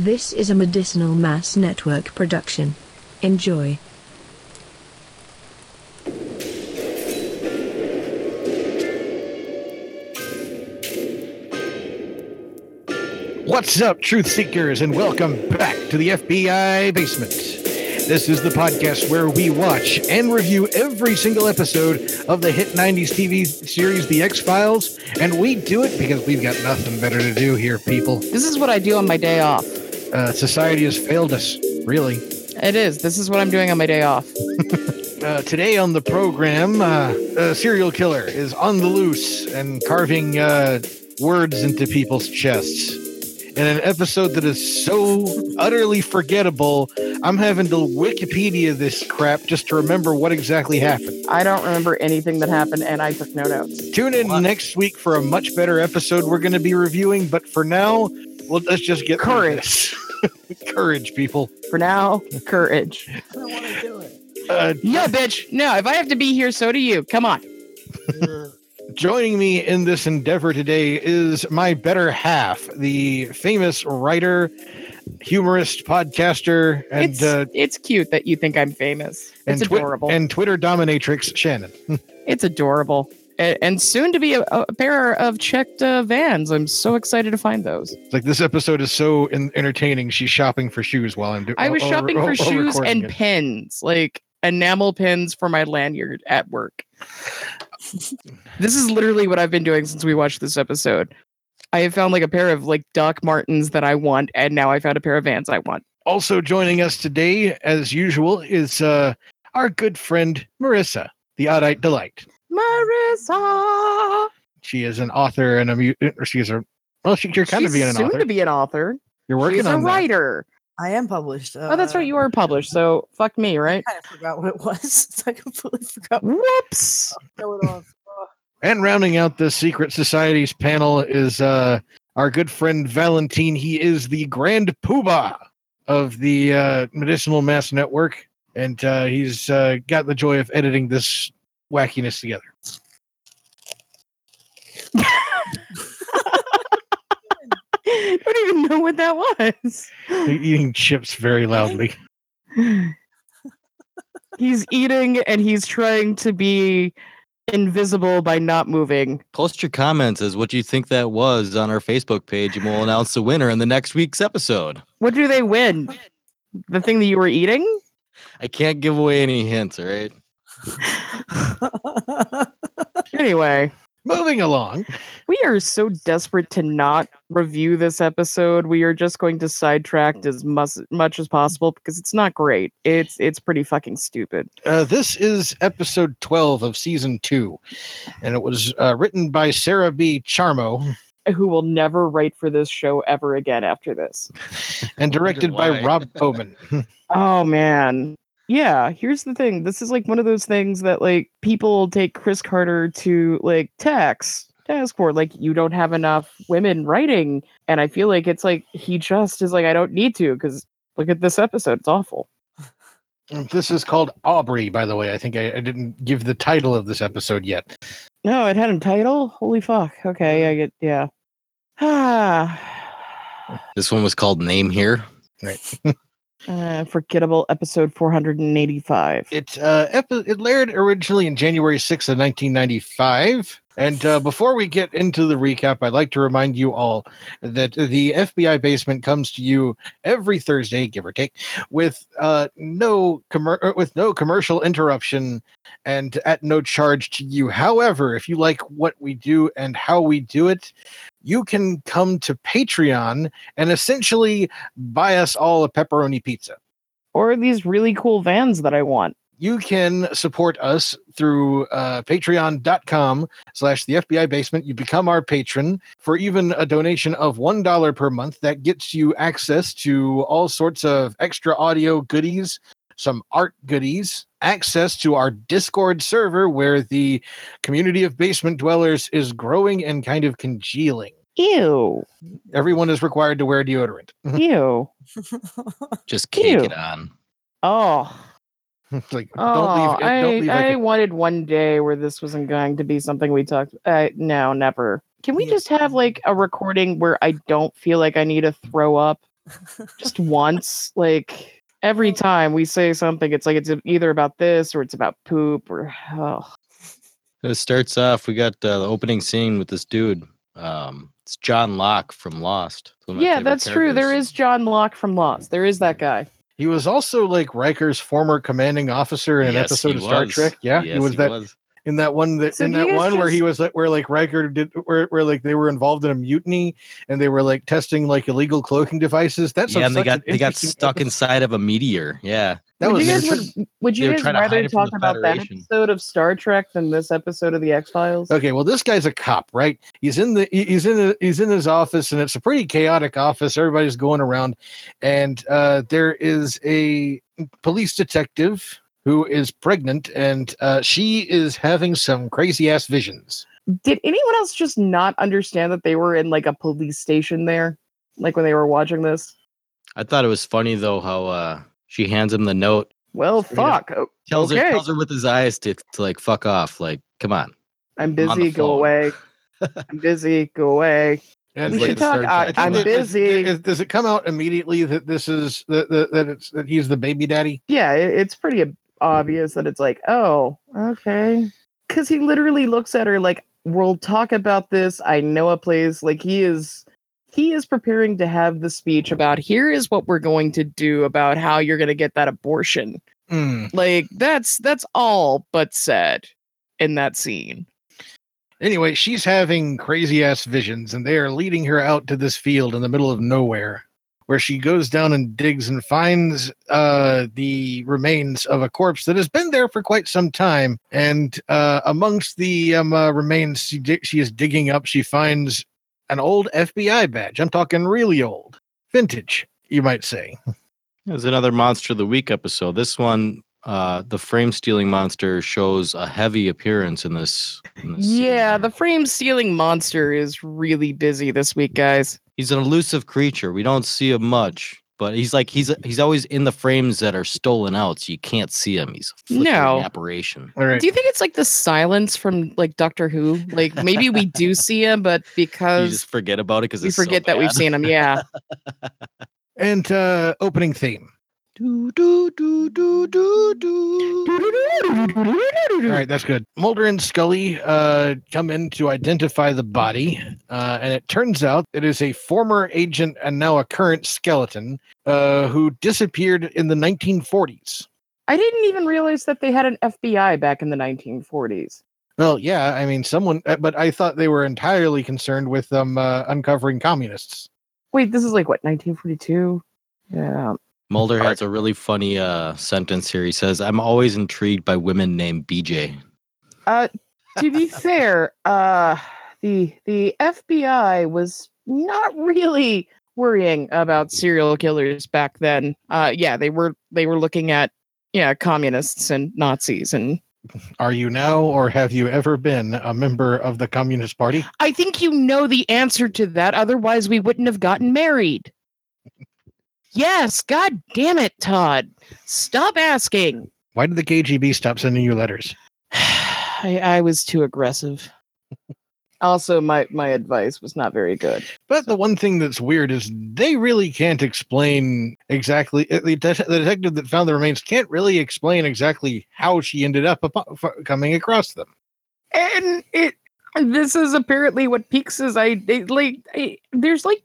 This is a Medicinal Mass Network production. Enjoy. What's up, truth seekers, and welcome back to the FBI basement. This is the podcast where we watch and review every single episode of the hit 90s TV series, The X Files, and we do it because we've got nothing better to do here, people. This is what I do on my day off. Uh, society has failed us, really. It is. This is what I'm doing on my day off. Uh, today on the program, uh, a serial killer is on the loose and carving uh, words into people's chests. In an episode that is so utterly forgettable, I'm having to Wikipedia this crap just to remember what exactly happened. I don't remember anything that happened, and I took no notes. Tune in next week for a much better episode we're going to be reviewing, but for now, well, let's just get Courage. Courage, people. For now, courage. I don't want to do it. Uh, No, bitch. No, if I have to be here, so do you. Come on. Joining me in this endeavor today is my better half, the famous writer, humorist, podcaster, and it's uh, it's cute that you think I'm famous. and, It's twi- adorable. and Twitter dominatrix Shannon. it's adorable. And, and soon to be a, a pair of checked uh, vans. I'm so excited to find those. It's like this episode is so en- entertaining. She's shopping for shoes while I'm doing. I was shopping for shoes and pins, like enamel pins for my lanyard at work. this is literally what I've been doing since we watched this episode. I have found like a pair of like Doc Martens that I want, and now I found a pair of Vans I want. Also joining us today, as usual, is uh, our good friend Marissa, the Oddite Delight. Marissa, She is an author and a mu- or she is a well, she, you're kind She's of being an soon author. to be an author. you're working She's a on that. writer. I am published. Uh, oh, that's right. You are published, so fuck me, right? I kind of forgot what it was. I completely forgot Whoops. what's going. Uh, And rounding out the Secret Society's panel is uh, our good friend Valentine. He is the Grand Poobah of the uh, Medicinal Mass Network, and uh, he's uh, got the joy of editing this wackiness together. I don't even know what that was. E- Eating chips very loudly. he's eating and he's trying to be invisible by not moving. Post your comments as what you think that was on our Facebook page, and we'll announce the winner in the next week's episode. What do they win? The thing that you were eating? I can't give away any hints, all right? Anyway, Moving along. we are so desperate to not review this episode. We are just going to sidetrack as much, much as possible because it's not great. It's it's pretty fucking stupid. Uh, this is episode 12 of season two, and it was uh, written by Sara B. Charno Who will never write for this show ever again after this? and directed by. Rob Bowman. Oh man. Yeah, here's the thing. This is like one of those things that like people take Chris Carter to like tax task for like you don't have enough women writing and I feel like it's like he just is like I don't need to cuz look at this episode. It's awful. This is called Aubrey, by the way. I think I, I didn't give the title of this episode yet. No, it had a title. Holy fuck. Okay, I get yeah. Ah. This one was called Name Here. Uh, forgettable episode 485. It uh, epi- it aired originally in January 6th of 1995. And uh, before we get into the recap, I'd like to remind you all that the FBI basement comes to you every Thursday, give or take, with uh, no commer- uh, with no commercial interruption and at no charge to you. However, if you like what we do and how we do it, you can come to Patreon and essentially buy us all a pepperoni pizza Or these really cool vans that I want. you can support us through uh, patreon.com slash the fbi basement you become our patron for even a donation of one dollar per month that gets you access to all sorts of extra audio goodies some art goodies access to our discord server where the community of basement dwellers is growing and kind of congealing Ew. everyone is required to wear deodorant Ew. Just cake Ew. it on. Oh. It's like Oh, don't leave I, don't leave I Echo- wanted one day where this wasn't going to be something we talked. Uh, no, never. Can we Yeah. just have like a recording where I don't feel like I need to throw up? just once. Like every time we say something, it's like it's either about this or it's about poop or oh. It starts off. We got uh, the opening scene with this dude. Um, it's John Locke from Lost. One of my Yeah, favorite that's true. There is John Locke from Lost. There is that guy. He was also like Riker's former commanding officer in an Yes, episode of Star was. Trek. Yeah, Yes, he was that was. In that one that So in that guys one where he was like where like Riker did where, where like they were involved in a mutiny and they were like testing like illegal cloaking devices. That's Yeah, and they got they got stuck episode. inside of a meteor. Yeah, That would was you guys interesting. would, would you guys trying to hide rather talk about that episode of Star Trek than this episode of the X Files? Okay, well, this guy's a cop, right? He's in the he's in the, he's in his office, and it's a pretty chaotic office. Everybody's going around, and uh, there is a police detective who is pregnant, and uh, she is having some crazy ass visions. Did anyone else just not understand that they were in like a police station there, like when they were watching this? I thought it was funny though how uh, she hands him the note, Well, Straight up. fuck. Oh, tells Okay. her tells her with his eyes to, to like fuck off. Like, come on. I'm on busy. Go phone. away. I'm busy. Go away. And We like should talk. I, Trek I I'm that- busy. is- does it come out immediately that this is that that, that it's that he's the baby daddy? yeah, it, it's pretty ob- obvious that it's like, oh, okay. Because he literally looks at her like, we'll talk about this. I know a place. Like he is, he is preparing to have the speech about here is what we're going to do about how you're going to get that abortion. Hmm. Like that's that's all but said in that scene. Anyway, she's having crazy ass visions, and they are leading her out to this field in the middle of nowhere, where she goes down and digs and finds uh, the remains of a corpse that has been there for quite some time. And uh, amongst the um, uh, remains she, dig- she is digging up, she finds an old FBI badge. I'm talking really old, vintage, you might say. There's another Monster of the Week episode. This one, uh, the frame stealing monster shows a heavy appearance in this. in this Yeah, here. the frame stealing monster is really busy this week, guys. he's an elusive creature. We don't see him much, but he's like he's he's always in the frames that are stolen out, so you can't see him. He's a No. apparition. All right. Do you think it's like the silence from like Doctor Who? Like maybe we do see him, but because You because just forget about it because we forget that we've seen him. Yeah. And uh, opening theme. Do, do, do, do, do, do. All right, that's good. Mulder and Scully uh, come in to identify the body, uh, and it turns out it is a former agent and now a current skeleton uh, who disappeared in the 1940s. I didn't even realize that they had an FBI back in the 1940s. Well, yeah, I mean, someone, uh, but I thought they were entirely concerned with them uh, uncovering communists. Wait, this is like what 1942? Yeah. Mulder has a really funny uh, sentence here. He says, "I'm always intrigued by women named BJ." Uh, to be fair, uh, the the FBI was not really worrying about serial killers back then. Uh, yeah, they were they were looking at yeah communists and Nazis, and Are you now, or have you ever been a member of the Communist Party? I think you know the answer to that. Otherwise, we wouldn't have gotten married. Yes, God damn it, Todd, stop asking. Why did the KGB stop sending you letters? I, I was too aggressive. Also, my my advice was not very good. But the one thing that's weird is they really can't explain exactly. uh, The, det- the detective that found the remains can't really explain exactly how she ended up upo- f- coming across them. and it this is apparently what peaks is i like I, there's like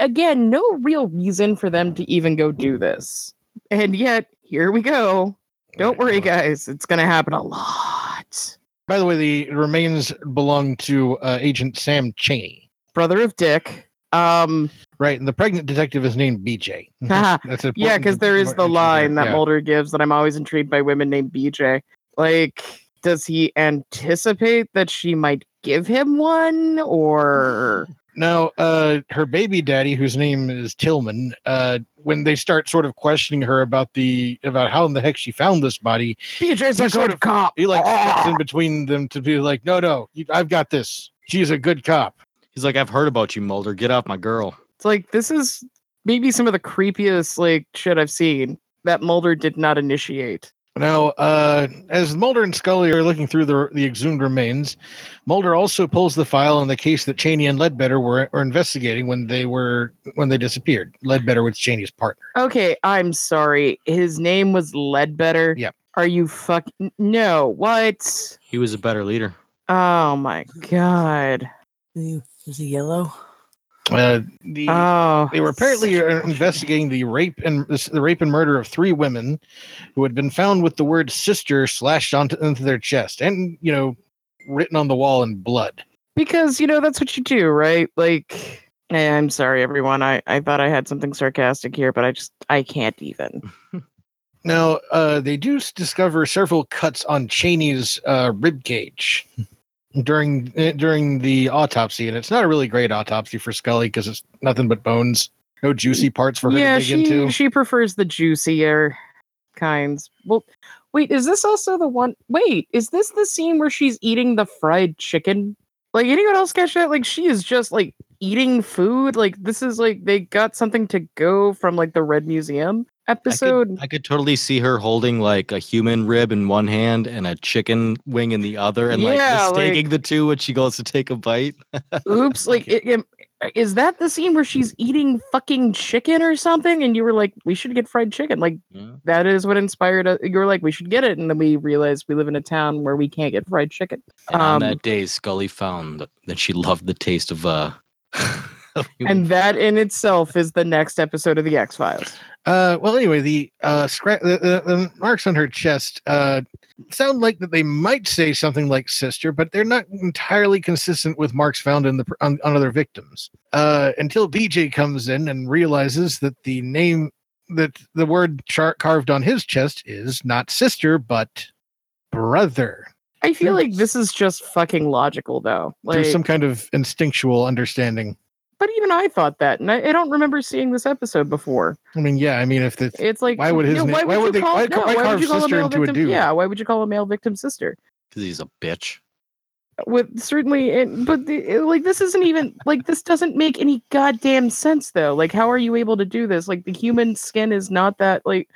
again no real reason for them to even go do this. And yet here we go. Don't worry guys. It's gonna happen a lot. By the way, the remains belong to uh, Agent Sam Chaney, brother of dick. Um right? And the pregnant detective is named BJ. That's yeah because there is the line that Yeah. mulder gives that i'm always intrigued by women named bj like does he anticipate that she might give him one or Now, uh, her baby daddy, whose name is Tillman, uh, when they start sort of questioning her about the about how in the heck she found this body, bj's He a sort good of- cop he like steps Ah. in between them to be like, "No, no, you, I've got this. She's a good cop." He's like, "I've heard about you, Mulder. Get off my girl." It's like this is maybe some of the creepiest like shit I've seen that Mulder did not initiate. Now, uh, as Mulder and Scully are looking through the, the exhumed remains, Mulder also pulls the file on the case that Chaney and Ledbetter were, were investigating when they were when they disappeared. Ledbetter was Chaney's partner. Okay, I'm sorry. His name was Ledbetter. Yep. Are you fuck? No. What? He was a better leader. Oh my god. He- Was he yellow? Uh, the Oh. they were apparently uh, investigating the rape and the rape and murder of three women who had been found with the word "sister" slashed onto into their chest and you know written on the wall in blood. because you know that's what you do, right? Like. eh, I'm sorry, everyone. I, I thought I had something sarcastic here, but I just I can't even. Now, uh, they do discover several cuts on Chaney's uh, rib cage during eh, during the autopsy, and it's not a really great autopsy for Scully because it's nothing but bones, no juicy parts for her yeah, to dig she into. she prefers the juicier kinds. Well, wait, is this also the one? Wait, is this the scene where she's eating the fried chicken? Like anyone else catch that? Like she is just like eating food. Like this is like they got something to go from like the Red Museum I episode. could, I could totally see her holding like a human rib in one hand and a chicken wing in the other, and like Yeah, like- mistaking the two when she goes to take a bite. Oops! Like, it, it- is that the scene where she's eating fucking chicken or something? And you were like, we should get fried chicken. Like Yeah. that is what inspired us. You were like, we should get it, and then we realized we live in a town where we can't get fried chicken. And on Um, that day, Scully found that- that she loved the taste of uh. of human and that in itself is the next episode of the X Files. Uh, well, anyway, the uh, scra- the, the, the marks on her chest uh, sound like that they might say something like sister, but they're not entirely consistent with marks found in the on, on other victims. Uh, until BJ comes in and realizes that the name that the word char- carved on his chest is not sister but brother. I feel like this is just fucking logical, though. Like, There's some kind of instinctual understanding. But even I thought that, and I, I don't remember seeing this episode before. I mean, yeah, I mean, if the It's like, Why would his you know, name- why would they- call- why- no, why would carve you call sister male into a dude? Yeah, why would you call a male victim sister? because he's a bitch. with certainly it, but the, it- like this isn't even like this doesn't make any goddamn sense though like how are you able to do this like the human skin is not that like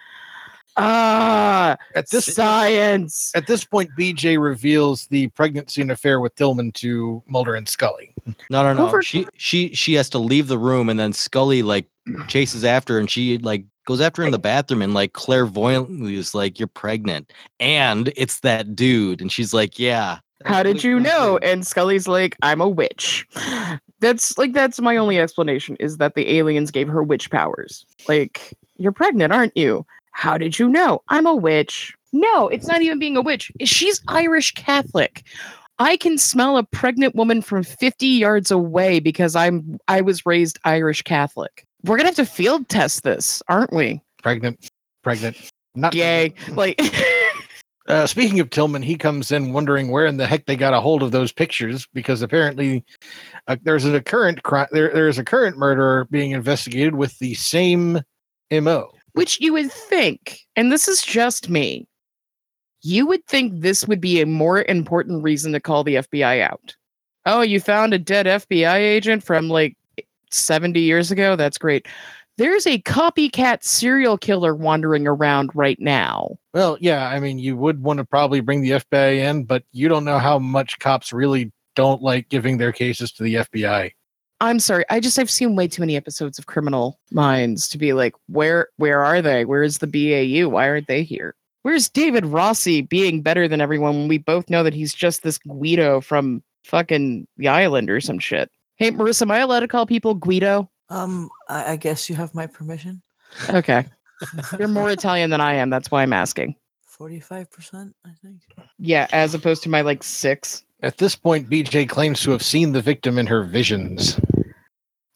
ah at this science. At this point, BJ reveals the pregnancy and affair with Tillman to Mulder and Scully. No, no, no. Over- She she she has to leave the room, and then Scully like chases after, her, and she like goes after her in the bathroom, and like clairvoyantly is like, "You're pregnant," and it's that dude, and she's like, "Yeah." how did you know? and scully's like i'm a witch. That's like that's my only explanation is that the aliens gave her witch powers. Like you're pregnant aren't you how did you know? I'm a witch. No it's not even being a witch. She's irish catholic. I can smell a pregnant woman from 50 yards away because i'm i was raised irish catholic. We're gonna have to field test this aren't we? Pregnant, pregnant, not yay. like Uh, speaking of Tillman, he comes in wondering where in the heck they got a hold of those pictures because apparently uh, there's a current crime. There, there's a current murderer being investigated with the same mo. Which you would think, and this is just me, you would think this would be a more important reason to call the FBI out. Oh, you found a dead FBI agent from like 70 years ago? That's great. There's a copycat serial killer wandering around right now. Well, yeah, I mean, you would want to probably bring the FBI in, but you don't know how much cops really don't like giving their cases to the FBI. I'm sorry. I just I've seen way too many episodes of Criminal Minds to be like, where where are they? Where's the BAU? Why aren't they here? Where's David Rossi being better than everyone when we both know that he's just this Guido from fucking the island or some shit? Hey, Marissa, am I allowed to call people Guido? Um, I, I guess you have my permission. Okay. You're more Italian than I am. That's why I'm asking. Forty-five percent, I think. Yeah, as opposed to my like six. At this point, BJ claims to have seen the victim in her visions,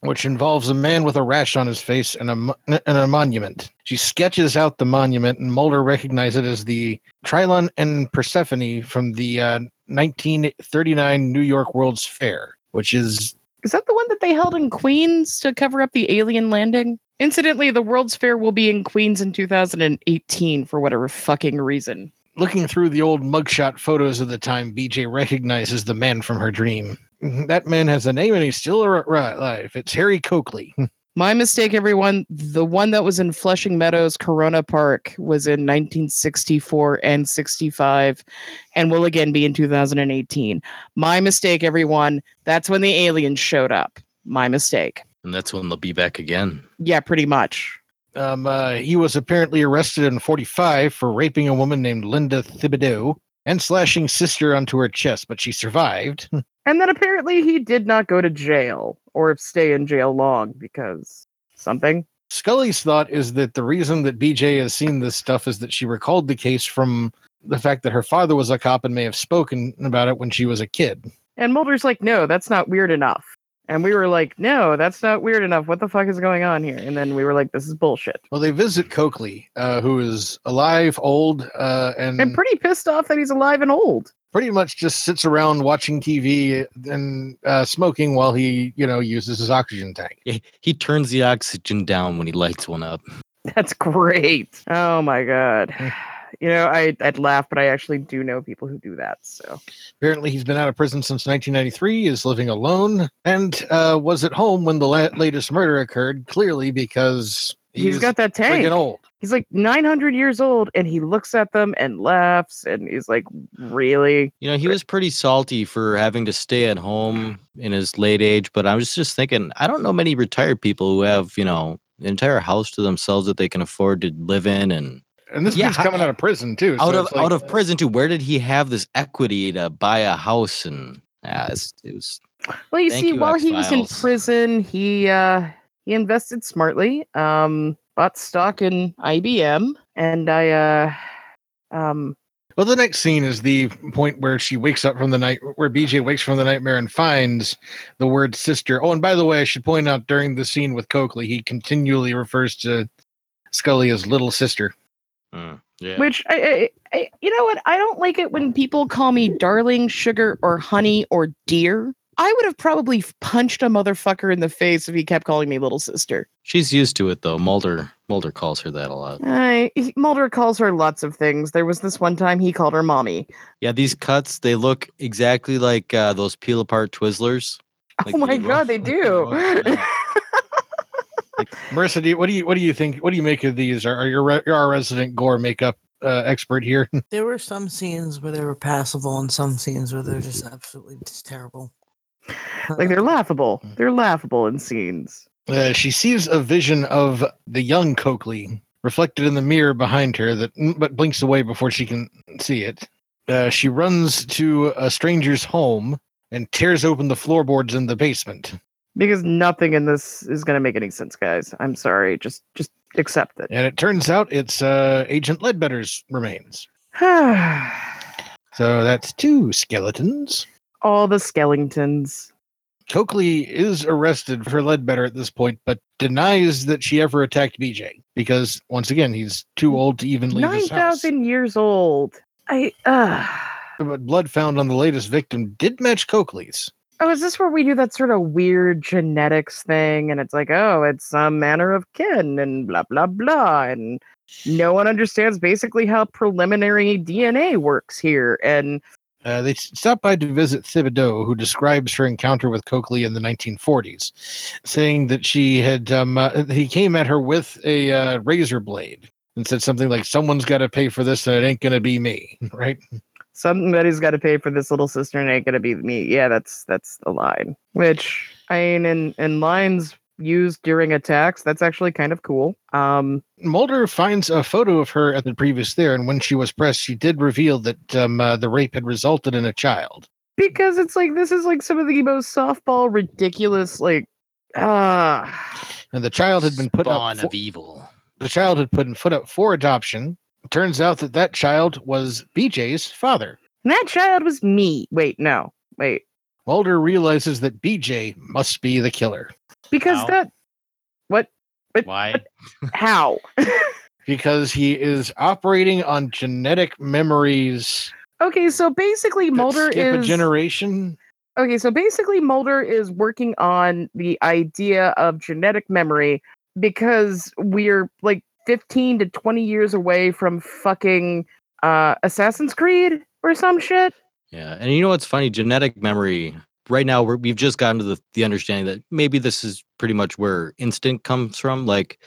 which involves a man with a rash on his face and a, and a monument. She sketches out the monument, and Mulder recognizes it as the Trylon and Persephone from the uh, 1939 New York World's Fair, which is Is that the one that they held in Queens to cover up the alien landing? Incidentally, the World's Fair will be in Queens in 2018 for whatever fucking reason. Looking through the old mugshot photos of the time. BJ recognizes the man from her dream. Mm-hmm. That man has a name, and he's still ar- alive. It's Harry Cokely. My mistake, everyone. The one that was in Flushing Meadows, Corona Park, was in 1964 and 65, and will again be in 2018. My mistake, everyone. That's when the aliens showed up. My mistake. And that's when they'll be back again. Yeah, pretty much. Um, uh, he was apparently arrested in 45 for raping a woman named Linda Thibodeau and slashing sister onto her chest, but she survived. And then apparently he did not go to jail or stay in jail long because something. Scully's thought is that the reason that BJ has seen this stuff is that she recalled the case from the fact that her father was a cop and may have spoken about it when she was a kid. And Mulder's like, no, that's not weird enough. And we were like, no, that's not weird enough. What the fuck is going on here? And then we were like, this is bullshit. Well, they visit Cokely, uh, who is alive, old, uh, and And pretty pissed off that he's alive and old. pretty much just sits around watching TV and uh, smoking while he, you know, uses his oxygen tank. Yeah, He turns the oxygen down when he lights one up. That's great. Oh my god. You know, I, I'd laugh, but I actually do know people who do that. So Apparently, he's been out of prison since 1993, is living alone, and uh, was at home when the la- latest murder occurred. Clearly, because he's got that tank. friggin' old. He's like 900 years old and he looks at them and laughs and he's like, really? You know, he was pretty salty for having to stay at home in his late age, but I was just thinking, I don't know many retired people who have, you know, an entire house to themselves that they can afford to live in and And this Yeah, dude's coming out of prison too. out so of like- out of prison too. Where did he have this equity to buy a house and yeah, it's, it was Well, you see, you, while he was in prison, he uh he invested smartly. Um bought stock in IBM and I uh um Well, the next scene is the point where she wakes up from the night, where BJ wakes from the nightmare and finds the word sister. Oh, and by the way, I should point out during the scene with Cokely, he continually refers to Scully as little sister. Mm, yeah. which I, I, I you know what? I don't like it when people call me darling, sugar, or honey or dear. I would have probably punched a motherfucker in the face if he kept calling me little sister. She's used to it though. Mulder Mulder calls her that a lot. I, Mulder calls her lots of things. There was this one time he called her mommy. Yeah, these cuts they look exactly like uh, those peel apart Twizzlers. Like oh my the god, they do. Yeah. Marissa, do you, what do you what do you think? What do you make of these? Are, are you re- you're our resident gore makeup uh, expert here? There were some scenes where they were passable and some scenes where they're just absolutely just terrible. like they're laughable. They're laughable in scenes. Uh, she sees a vision of the young Cokely reflected in the mirror behind her that but blinks away before she can see it. Uh, she runs to a stranger's home and tears open the floorboards in the basement. Because nothing in this is gonna make any sense, guys. I'm sorry. Just just accept it. And it turns out it's uh, Agent Ledbetter's remains. So that's two skeletons. All the skeletons. Cokely is arrested for Ledbetter at this point, but denies that she ever attacked BJ because, once again, he's too old to even leave Nine his house. thousand years old. I uh But blood found on the latest victim did match Cokely's. Oh, is this where we do that sort of weird genetics thing? And it's like, oh, it's some manner of kin and blah blah blah. And no one understands basically how preliminary DNA works here. And Uh, they stopped by to visit Thibodeau, who describes her encounter with Cokely in the 1940s, saying that she had um, uh, he came at her with a uh, razor blade and said something like, "Someone's got to pay for this, and it ain't gonna be me." Right? Somebody's got to pay for this little sister, and it ain't gonna be me. Yeah, that's that's the line. Which I mean, in in lines used during attacks, that's actually kind of cool. Um, Mulder finds a photo of her at the previous there, and when she was pressed, she did reveal that um, uh, the rape had resulted in a child. because it's like this is like some of the most softball ridiculous like ah And the child had been put Spawn up. For, of evil the child had put in foot up for adoption. Turns out that that child was BJ's father. And that child was me. Wait, no. Wait. Mulder realizes that BJ must be the killer Because How? that what Why? how? because he is operating on genetic memories. okay, so basically that Mulder skip a is generation. Okay, so basically Mulder is working on the idea of genetic memory because we're like 15 to 20 years away from fucking uh Assassin's Creed or some shit. Yeah, and you know what's funny? Genetic memory right now we're, we've just gotten to the, the understanding that maybe this is pretty much where instinct comes from. Like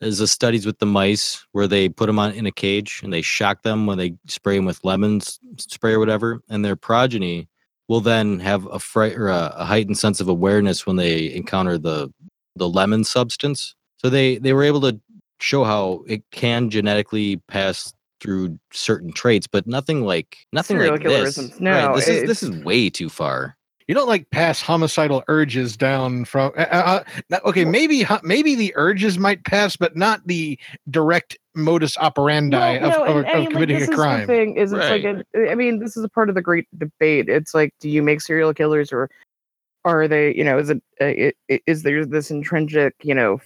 there's the studies with the mice where they put them on in a cage and they shock them when they spray them with lemons spray or whatever, and their progeny will then have a fright or a, a heightened sense of awareness when they encounter the the lemon substance. So they they were able to show how it can genetically pass through certain traits, but nothing like nothing Serial like this. killerisms. No, this is this is way too far. You don't like pass homicidal urges down from. Uh, uh, okay, maybe maybe the urges might pass, but not the direct modus operandi of, of, and- of and, like, committing this a is the crime. thing is it's like a, I mean, this is a part of the great debate. It's like, do you make serial killers or are they, you know, is it, uh, it, it is there this intrinsic, you know,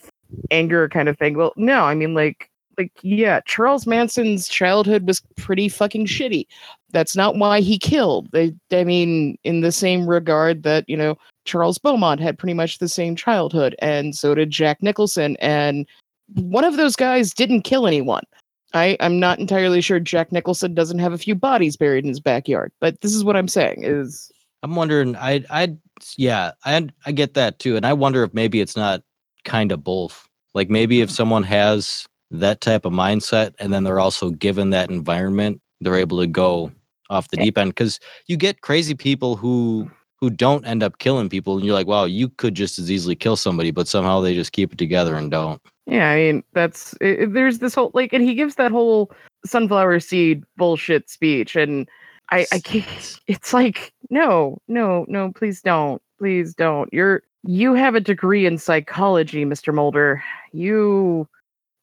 anger kind of thing? Well, no, I mean, like, like yeah, Charles Manson's childhood was pretty fucking shitty. That's not why he killed. They, I mean, in the same regard that you know Charles Beaumont had pretty much the same childhood, and so did Jack Nicholson, and one of those guys didn't kill anyone. I, I'm not entirely sure Jack Nicholson doesn't have a few bodies buried in his backyard, but this is what I'm saying is I'm wondering. I I yeah, I I get that too, and I wonder if maybe it's not kind of both. Like maybe if someone has that type of mindset, and then they're also given that environment, they're able to go off the deep end. Because you get crazy people who who don't end up killing people, and you're like, wow, you could just as easily kill somebody, but somehow they just keep it together and don't. yeah, I mean that's i i- there's this whole like and he gives that whole sunflower seed bullshit speech and I I can't it's like no, no, no, please don't. Please don't. You're you have a degree in psychology, Mr. Mulder. You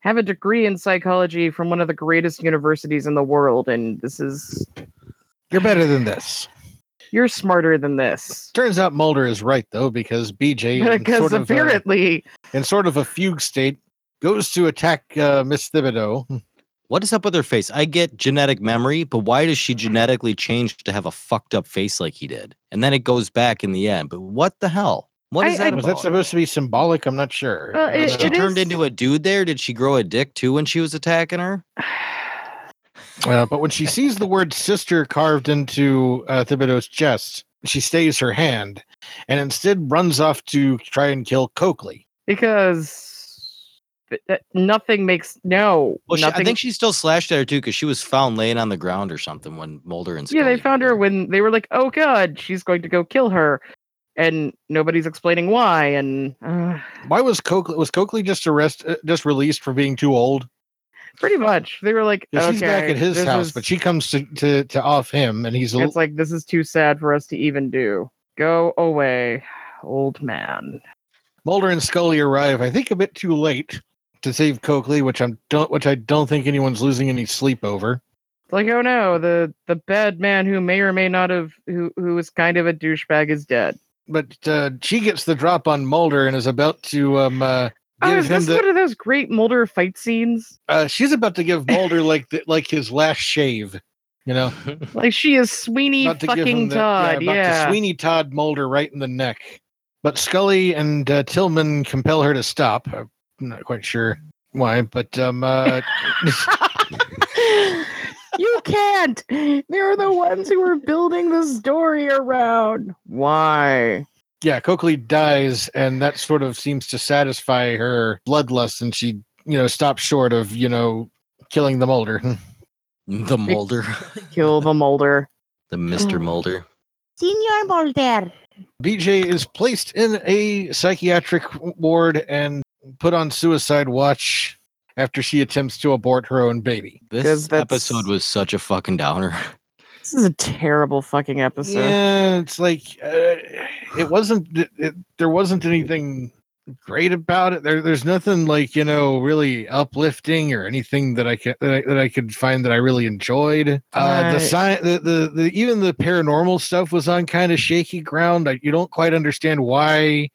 have a degree in psychology from one of the greatest universities in the world and this is You're better than this. you're smarter than this. Turns out Mulder is right though, because BJ, in Because sort of, uh, apparently in sort of a fugue state, goes to attack uh, Miss Thibodeau. What is up with her face? I get genetic memory, but why does she genetically change to have a fucked up face like he did? And then it goes back in the end. But what the hell? What is I- that I- Was that supposed to be symbolic? I'm not sure. Well, it- She it turned is- into a dude there. Did she grow a dick too when she was attacking her? Uh, but when she sees the word sister carved into uh, Thibodeau's chest, she stays her hand and instead runs off to try and kill Cokely. because that- nothing makes no Well, she, I think she still slashed at her too because she was found laying on the ground or something when Mulder and yeah, they found her when they were like, "Oh God, she's going to go kill her," and nobody's explaining why. And uh, Why was Cokely was Cokely just arrest uh, just released for being too old? pretty much, they were like, "Okay, She's back at his house, is- but she comes to, to to off him, and he's it's like this is too sad for us to even do. Go away, old man." Mulder and Scully arrive. I think a bit too late to save Cokely, which I'm don't which I don't think anyone's losing any sleep over. It's like, oh no, the the bad man who may or may not have who who was kind of a douchebag is dead. But uh, she gets the drop on Mulder and is about to um uh, Oh, give is him this the. one of those great Mulder fight scenes? Uh, she's about to give Mulder like the, like his last shave. You know, Like she is Sweeney about to give him fucking the, Todd. yeah, Yeah, to Sweeney Todd Mulder right in the neck. But Scully and uh, Tillman compel her to stop. I'm not quite sure why, but um, uh, you can't. They're the ones who are building the story around. Why? yeah, Cokely dies, and that sort of seems to satisfy her bloodlust, and she, you know, stops short of, you know, killing the Mulder. the Mulder, Kill the Mulder. the Mister mm. Mulder. Senior Mulder. BJ is placed in a psychiatric ward and put on suicide watch after she attempts to abort her own baby. This episode was such a fucking downer. This is a terrible fucking episode. Yeah, it's like uh, it wasn't. It, it, there wasn't anything great about it. There, there's nothing like you know really uplifting or anything that I could that I, that I could find that I really enjoyed. Uh, the Right. sci- the, the the even the paranormal stuff was on kind of shaky ground. I, you don't quite understand why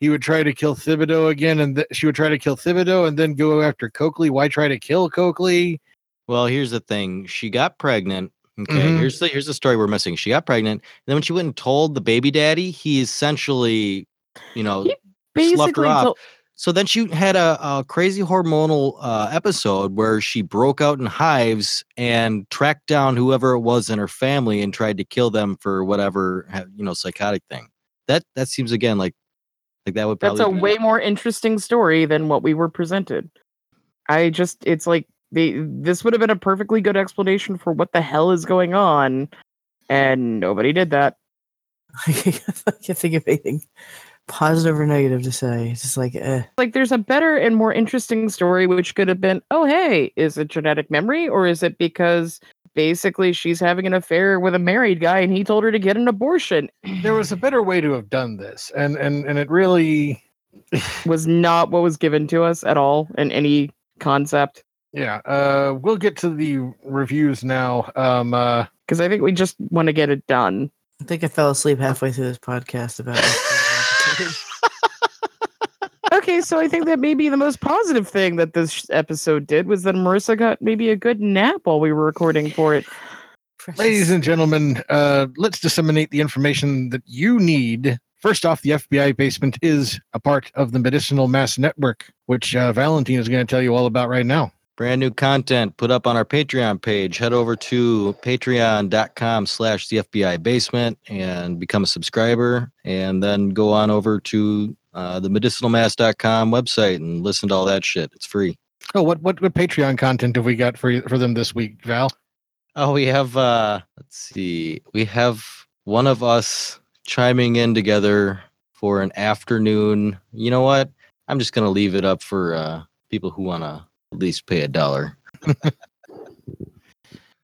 he would try to kill Thibodeau again, and th- she would try to kill Thibodeau and then go after Cokely. Why try to kill Cokely? Well, here's the thing. She got pregnant. Okay, Mhm. here's the here's the story we're missing. She got pregnant, and then when she went and told the baby daddy, he essentially, you know, He sloughed her off. told- So then she had a, a crazy hormonal uh, episode where she broke out in hives and tracked down whoever it was in her family and tried to kill them for whatever you know psychotic thing. That that seems again like like that would That's a be- way more interesting story than what we were presented. I just, it's like they, this would have been a perfectly good explanation for what the hell is going on, and nobody did that. I can't think of anything positive or negative to say. It's just like, eh. Like, there's a better and more interesting story, which could have been, oh hey, is it genetic memory, or is it because basically she's having an affair with a married guy and he told her to get an abortion? There was a better way to have done this, and and and it really, Was not what was given to us at all in any concept. yeah. Uh, we'll get to the reviews now. Um, uh, Because I think we just want to get it done. I think I fell asleep halfway through this podcast about this. Okay, so I think that maybe the most positive thing that this episode did was that Marissa got maybe a good nap while we were recording for it. ladies and gentlemen, uh, let's disseminate the information that you need. First off, the FBI basement is a part of the Medicinal Mass Network, which uh, Valentine is going to tell you all about right now. Brand new content put up on our patreon page. Head over to patreon.com slash the fbi basement and become a subscriber and then go on over to uh, the medicinalmass.com website and listen to all that shit. It's free. Oh, what what what Patreon content have we got for for them this week, Val? oh we have uh let's see. We have one of us chiming in together for an afternoon. You know what? I'm just gonna leave it up for uh people who want to at least pay a dollar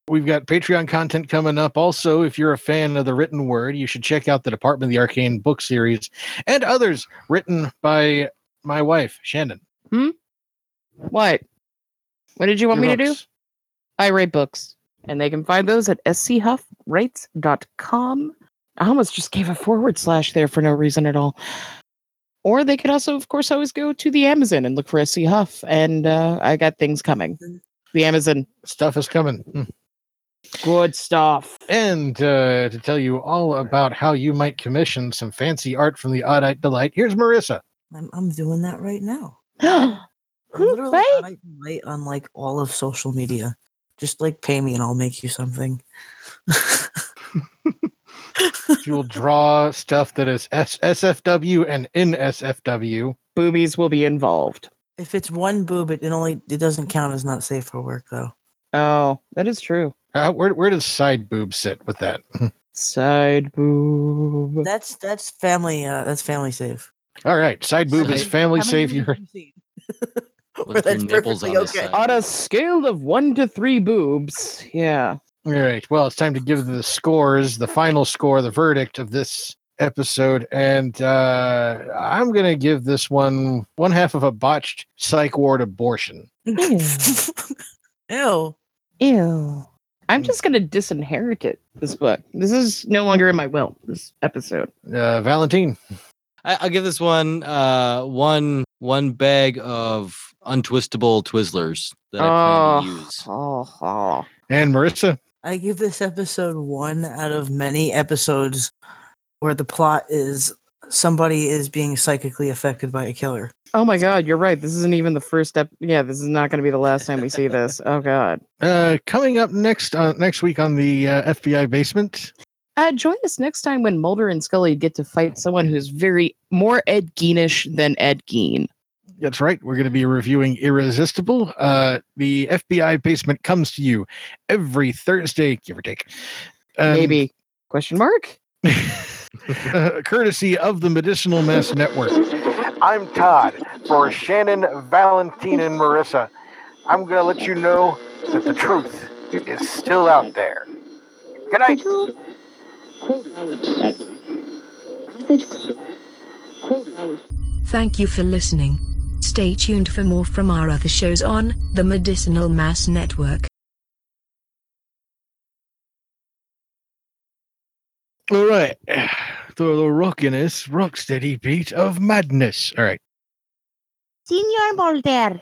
We've got Patreon content coming up. Also, if you're a fan of the written word, you should check out the Department of the Arcane book series and others written by my wife, Shannon. Hmm? What? What did you want Your me to do? I write books, and they can find those at schouffwrites.com. I almost just gave a forward slash there for no reason at all. Or they could also, of course, always go to the Amazon and look for SC Houff, and uh, I got things coming. The Amazon, Stuff is coming. Hmm. good stuff. And uh, to tell you all about how you might commission some fancy art from the Oddite Delight, here's Marissa. I'm, I'm doing that right now. I'm literally right? on, right on like all of social media. Just like pay me and I'll make you something. She will draw stuff that is S- SFW and NSFW. Boobies will be involved. if it's one boob, it, it only it doesn't count as not safe for work though. Oh, that is true. Uh, where where does side boob sit with that? Side boob. That's that's family. Uh, that's family safe. All right, side boob is family How safe. boobs You're have you seen? With Where your that's nipples on perfectly the okay. side. On a scale of one to three boobs, yeah. All right. Well, it's time to give the scores, the final score, the verdict of this episode, and uh, I'm gonna give this one one half of a botched psych ward abortion. Ew. Ew. I'm just gonna disinherit it. This book. This is no longer in my will. This episode. Uh, Valentine. I, I'll give this one uh one one bag of untwistable Twizzlers that I plan to use. oh, oh. And Marissa. I give this episode one out of many episodes where the plot is somebody is being psychically affected by a killer. Oh my god, you're right. This isn't even the first step. Yeah, this is not going to be the last time we see this. Oh god. Uh, coming up next uh, next week on the uh, FBI basement. Uh, join us next time when Mulder and Scully get to fight someone who's very more Ed Geenish than Ed Gein. That's right. We're going to be reviewing Irresistible. Uh, the FBI basement comes to you every Thursday, give or take. Um, Maybe. Question mark? uh, courtesy of the Medicinal Mass Network. I'm Todd for Shannon, Valentine, and Marissa. I'm going to let you know that the truth is still out there. Good night. Thank you for listening. Stay tuned for more from our other shows on the Medicinal Mass Network. All right. The, the rockiness, rock steady beat of madness. All right. Senor Mulder,